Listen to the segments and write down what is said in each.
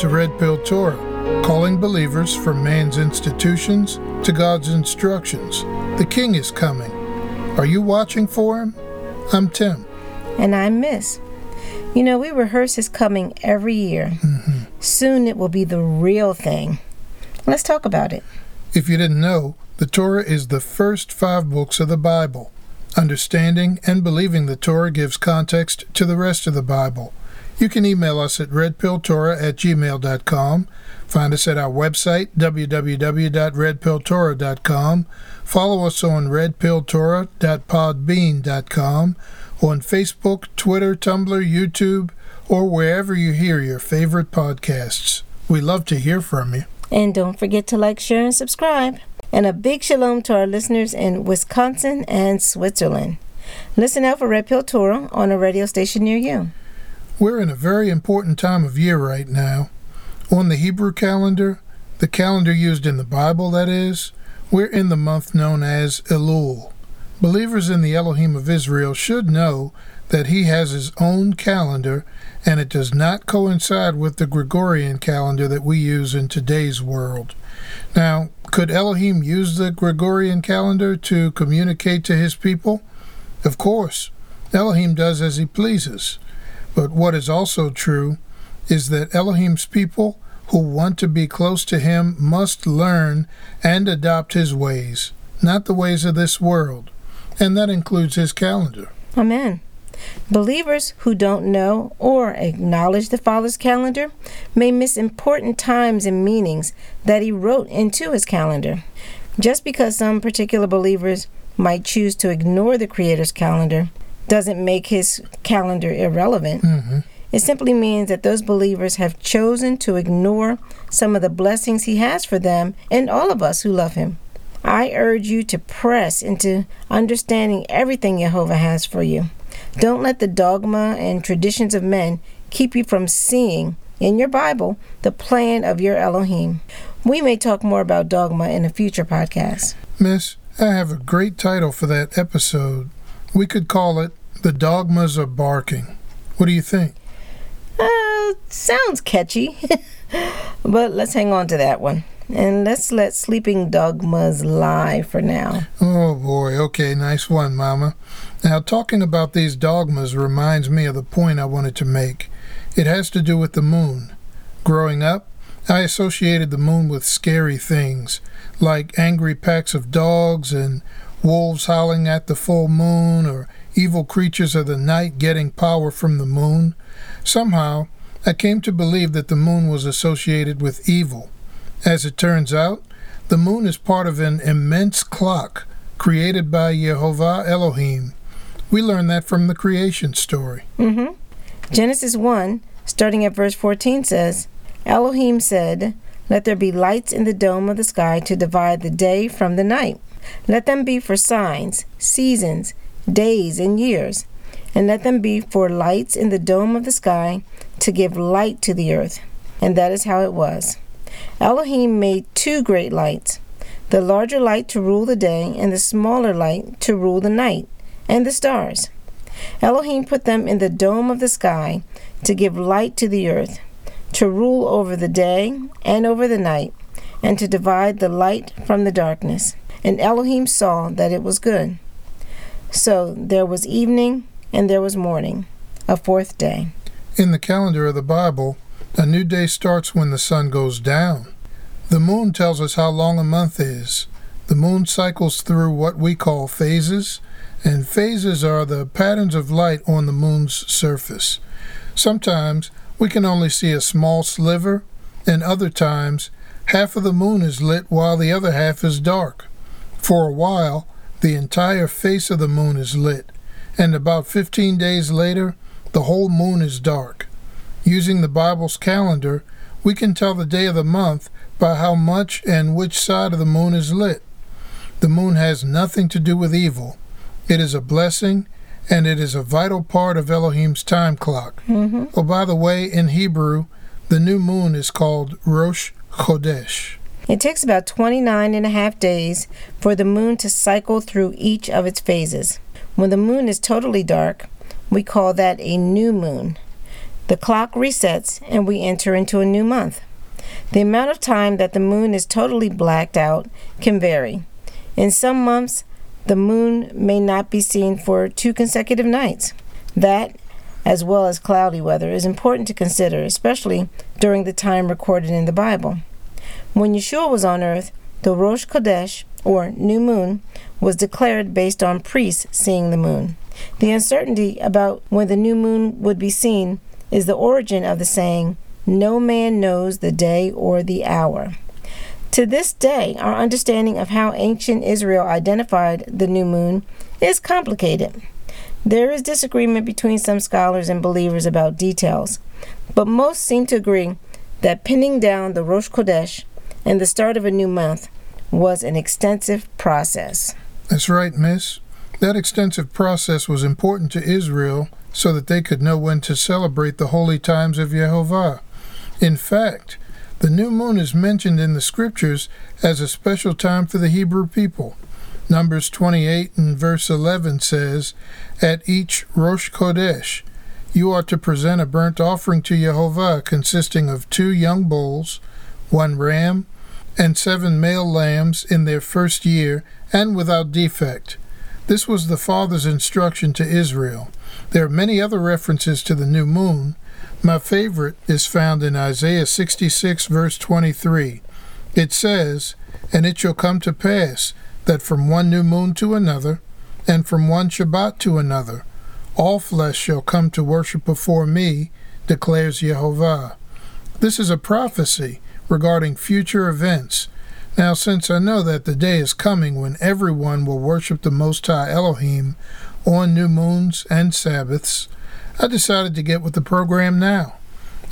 To Red Pill Torah, calling believers from man's institutions to God's instructions. The King is coming. Are you watching for him? I'm Tim. And I'm Miss. You know, we rehearse his coming every year. Mm-hmm. Soon it will be the real thing. Let's talk about it. If you didn't know, the Torah is the first five books of the Bible. Understanding and believing the Torah gives context to the rest of the Bible. You can email us at redpilltorah at gmail.com. Find us at our website, www.redpilltorah.com. Follow us on redpilltorah.podbean.com, on Facebook, Twitter, Tumblr, YouTube, or wherever you hear your favorite podcasts. We love to hear from you. And don't forget to like, share, and subscribe. And a big shalom to our listeners in Wisconsin and Switzerland. Listen out for Red Pill Torah on a radio station near you. We're in a very important time of year right now. On the Hebrew calendar, the calendar used in the Bible, that is, we're in the month known as Elul. Believers in the Elohim of Israel should know that he has his own calendar and it does not coincide with the Gregorian calendar that we use in today's world. Now, could Elohim use the Gregorian calendar to communicate to his people? Of course. Elohim does as he pleases. But what is also true is that Elohim's people who want to be close to him must learn and adopt his ways, not the ways of this world. And that includes his calendar. Amen. Believers who don't know or acknowledge the Father's calendar may miss important times and meanings that He wrote into His calendar. Just because some particular believers might choose to ignore the Creator's calendar doesn't make his calendar irrelevant. Mm-hmm. It simply means that those believers have chosen to ignore some of the blessings he has for them and all of us who love him. I urge you to press into understanding everything Jehovah has for you. Don't let the dogma and traditions of men keep you from seeing in your Bible the plan of your Elohim. We may talk more about dogma in a future podcast. Miss, I have a great title for that episode. We could call it the dogmas are barking. What do you think? Uh, sounds catchy. but let's hang on to that one. And let's let sleeping dogmas lie for now. Oh boy, okay, nice one, Mama. Now, talking about these dogmas reminds me of the point I wanted to make. It has to do with the moon. Growing up, I associated the moon with scary things, like angry packs of dogs and wolves howling at the full moon or evil creatures of the night getting power from the moon. Somehow, I came to believe that the moon was associated with evil. As it turns out, the moon is part of an immense clock created by Jehovah Elohim. We learn that from the creation story. Mm-hmm. Genesis 1, starting at verse 14, says, Elohim said, Let there be lights in the dome of the sky to divide the day from the night. Let them be for signs, seasons, days, and years, and let them be for lights in the dome of the sky to give light to the earth. And that is how it was. Elohim made two great lights the larger light to rule the day, and the smaller light to rule the night, and the stars. Elohim put them in the dome of the sky to give light to the earth, to rule over the day and over the night, and to divide the light from the darkness. And Elohim saw that it was good. So there was evening and there was morning, a fourth day. In the calendar of the Bible, a new day starts when the sun goes down. The moon tells us how long a month is. The moon cycles through what we call phases, and phases are the patterns of light on the moon's surface. Sometimes we can only see a small sliver, and other times half of the moon is lit while the other half is dark. For a while, the entire face of the moon is lit, and about 15 days later, the whole moon is dark. Using the Bible's calendar, we can tell the day of the month by how much and which side of the moon is lit. The moon has nothing to do with evil. It is a blessing, and it is a vital part of Elohim's time clock. Mm-hmm. Oh, by the way, in Hebrew, the new moon is called Rosh Chodesh. It takes about 29 and a half days for the moon to cycle through each of its phases. When the moon is totally dark, we call that a new moon. The clock resets and we enter into a new month. The amount of time that the moon is totally blacked out can vary. In some months, the moon may not be seen for two consecutive nights. That, as well as cloudy weather, is important to consider, especially during the time recorded in the Bible. When Yeshua was on earth, the Rosh Chodesh, or new moon, was declared based on priests seeing the moon. The uncertainty about when the new moon would be seen is the origin of the saying, No man knows the day or the hour. To this day, our understanding of how ancient Israel identified the new moon is complicated. There is disagreement between some scholars and believers about details, but most seem to agree that pinning down the Rosh Chodesh and the start of a new month was an extensive process. That's right, miss. That extensive process was important to Israel so that they could know when to celebrate the holy times of Jehovah. In fact, the new moon is mentioned in the scriptures as a special time for the Hebrew people. Numbers 28 and verse 11 says, At each Rosh Chodesh, you are to present a burnt offering to Jehovah consisting of two young bulls, one ram, and seven male lambs in their first year and without defect. This was the Father's instruction to Israel. There are many other references to the new moon. My favorite is found in Isaiah 66, verse 23. It says, And it shall come to pass that from one new moon to another, and from one Shabbat to another, all flesh shall come to worship before me, declares Jehovah. This is a prophecy regarding future events. Now, since I know that the day is coming when everyone will worship the Most High Elohim on new moons and Sabbaths, I decided to get with the program now.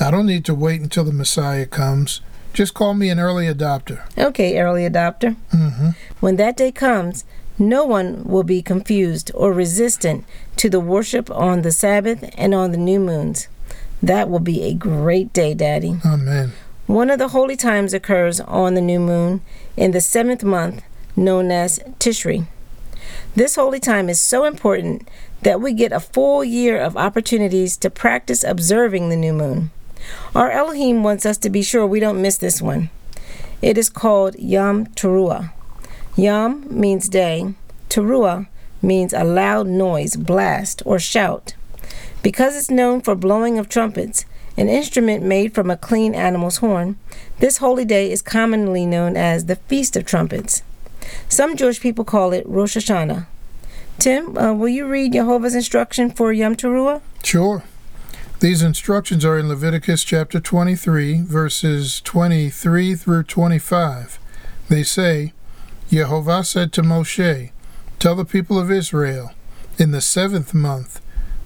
I don't need to wait until the Messiah comes. Just call me an early adopter. Okay, early adopter. Mm-hmm. When that day comes, no one will be confused or resistant to the worship on the Sabbath and on the new moons. That will be a great day, Daddy. Amen. One of the holy times occurs on the new moon in the seventh month, known as Tishri. This holy time is so important that we get a full year of opportunities to practice observing the new moon. Our Elohim wants us to be sure we don't miss this one. It is called Yom Teruah. Yom means day, Teruah means a loud noise, blast, or shout. Because it's known for blowing of trumpets, an instrument made from a clean animal's horn, this holy day is commonly known as the Feast of Trumpets. Some Jewish people call it Rosh Hashanah. Tim, uh, will you read Jehovah's instruction for Yom Teruah? Sure. These instructions are in Leviticus chapter 23, verses 23 through 25. They say, Jehovah said to Moshe, Tell the people of Israel, in the seventh month,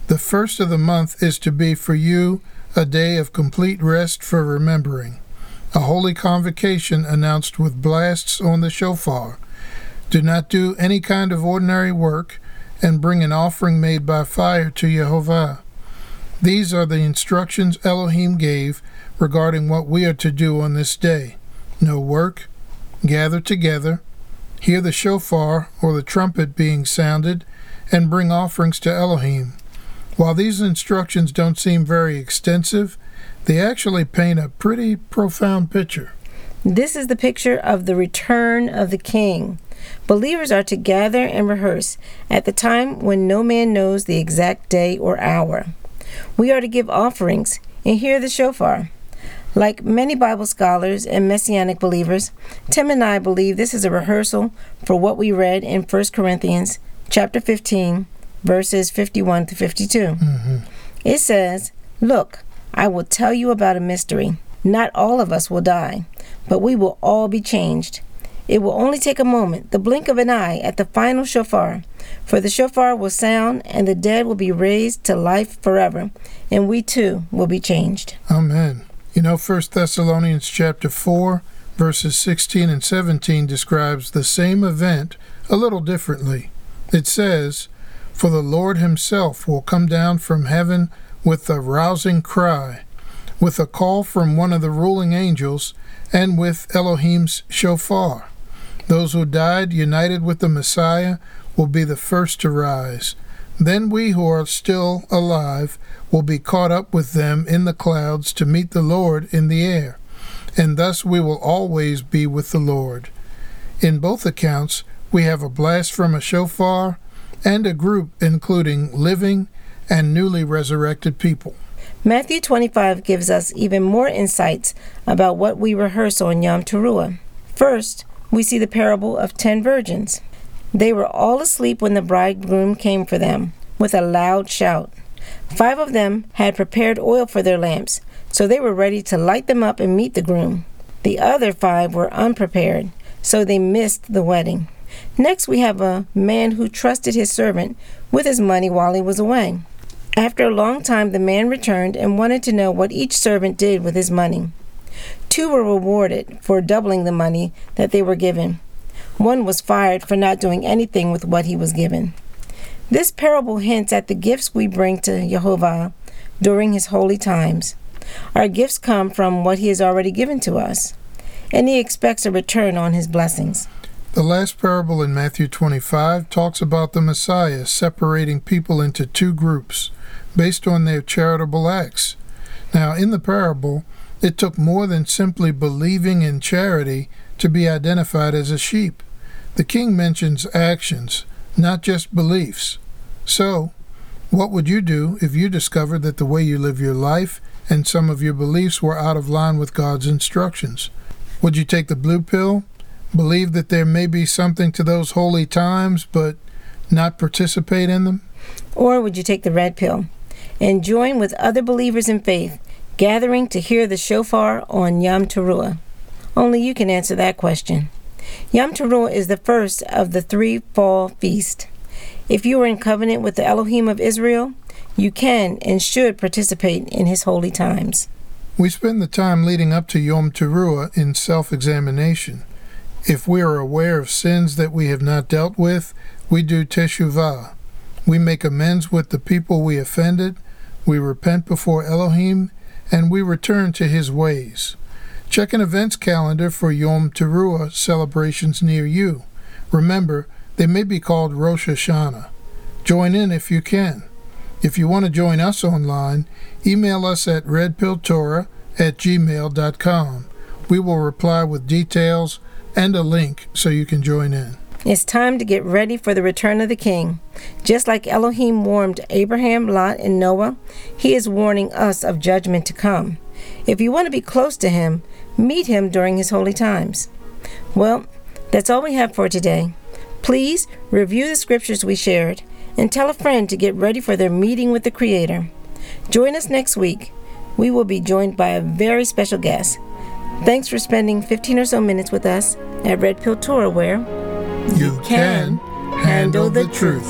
the first of the month is to be for you a day of complete rest for remembering, a holy convocation announced with blasts on the shofar. Do not do any kind of ordinary work, and bring an offering made by fire to Jehovah. These are the instructions Elohim gave regarding what we are to do on this day no work, gather together, hear the shofar or the trumpet being sounded, and bring offerings to Elohim. While these instructions don't seem very extensive, they actually paint a pretty profound picture. This is the picture of the return of the king. Believers are to gather and rehearse at the time when no man knows the exact day or hour. We are to give offerings and hear the shofar. Like many Bible scholars and messianic believers, Tim and I believe this is a rehearsal for what we read in 1 Corinthians chapter 15 verses 51 to 52. Mm-hmm. It says, "Look, I will tell you about a mystery. Not all of us will die, but we will all be changed. It will only take a moment, the blink of an eye, at the final shofar. For the shofar will sound, and the dead will be raised to life forever, and we too will be changed. Amen. You know, 1 Thessalonians chapter 4, verses 16 and 17 describes the same event a little differently. It says, For the Lord himself will come down from heaven with a rousing cry, with a call from one of the ruling angels, and with Elohim's shofar. Those who died united with the Messiah will be the first to rise. Then we who are still alive will be caught up with them in the clouds to meet the Lord in the air, and thus we will always be with the Lord. In both accounts, we have a blast from a shofar and a group including living and newly resurrected people. Matthew 25 gives us even more insights about what we rehearse on Yom Teruah. First, we see the parable of ten virgins. They were all asleep when the bridegroom came for them with a loud shout. Five of them had prepared oil for their lamps, so they were ready to light them up and meet the groom. The other five were unprepared, so they missed the wedding. Next, we have a man who trusted his servant with his money while he was away. After a long time, the man returned and wanted to know what each servant did with his money. Two were rewarded for doubling the money that they were given. One was fired for not doing anything with what he was given. This parable hints at the gifts we bring to Jehovah during his holy times. Our gifts come from what he has already given to us, and he expects a return on his blessings. The last parable in Matthew 25 talks about the Messiah separating people into two groups based on their charitable acts. Now, in the parable, it took more than simply believing in charity to be identified as a sheep. The king mentions actions, not just beliefs. So, what would you do if you discovered that the way you live your life and some of your beliefs were out of line with God's instructions? Would you take the blue pill believe that there may be something to those holy times, but not participate in them? Or would you take the red pill and join with other believers in faith, gathering to hear the shofar on Yom Teruah? Only you can answer that question. Yom Teruah is the first of the three fall feasts. If you are in covenant with the Elohim of Israel, you can and should participate in his holy times. We spend the time leading up to Yom Teruah in self examination. If we are aware of sins that we have not dealt with, we do teshuvah. We make amends with the people we offended, we repent before Elohim, and we return to his ways. Check an events calendar for Yom Teruah celebrations near you. Remember, they may be called Rosh Hashanah. Join in if you can. If you want to join us online, email us at redpilltorah at gmail.com. We will reply with details and a link so you can join in. It's time to get ready for the return of the King. Just like Elohim warned Abraham, Lot, and Noah, he is warning us of judgment to come. If you want to be close to him, meet him during his holy times. Well, that's all we have for today. Please review the scriptures we shared and tell a friend to get ready for their meeting with the Creator. Join us next week. We will be joined by a very special guest. Thanks for spending 15 or so minutes with us at Red Pill Torah, where you can handle the truth.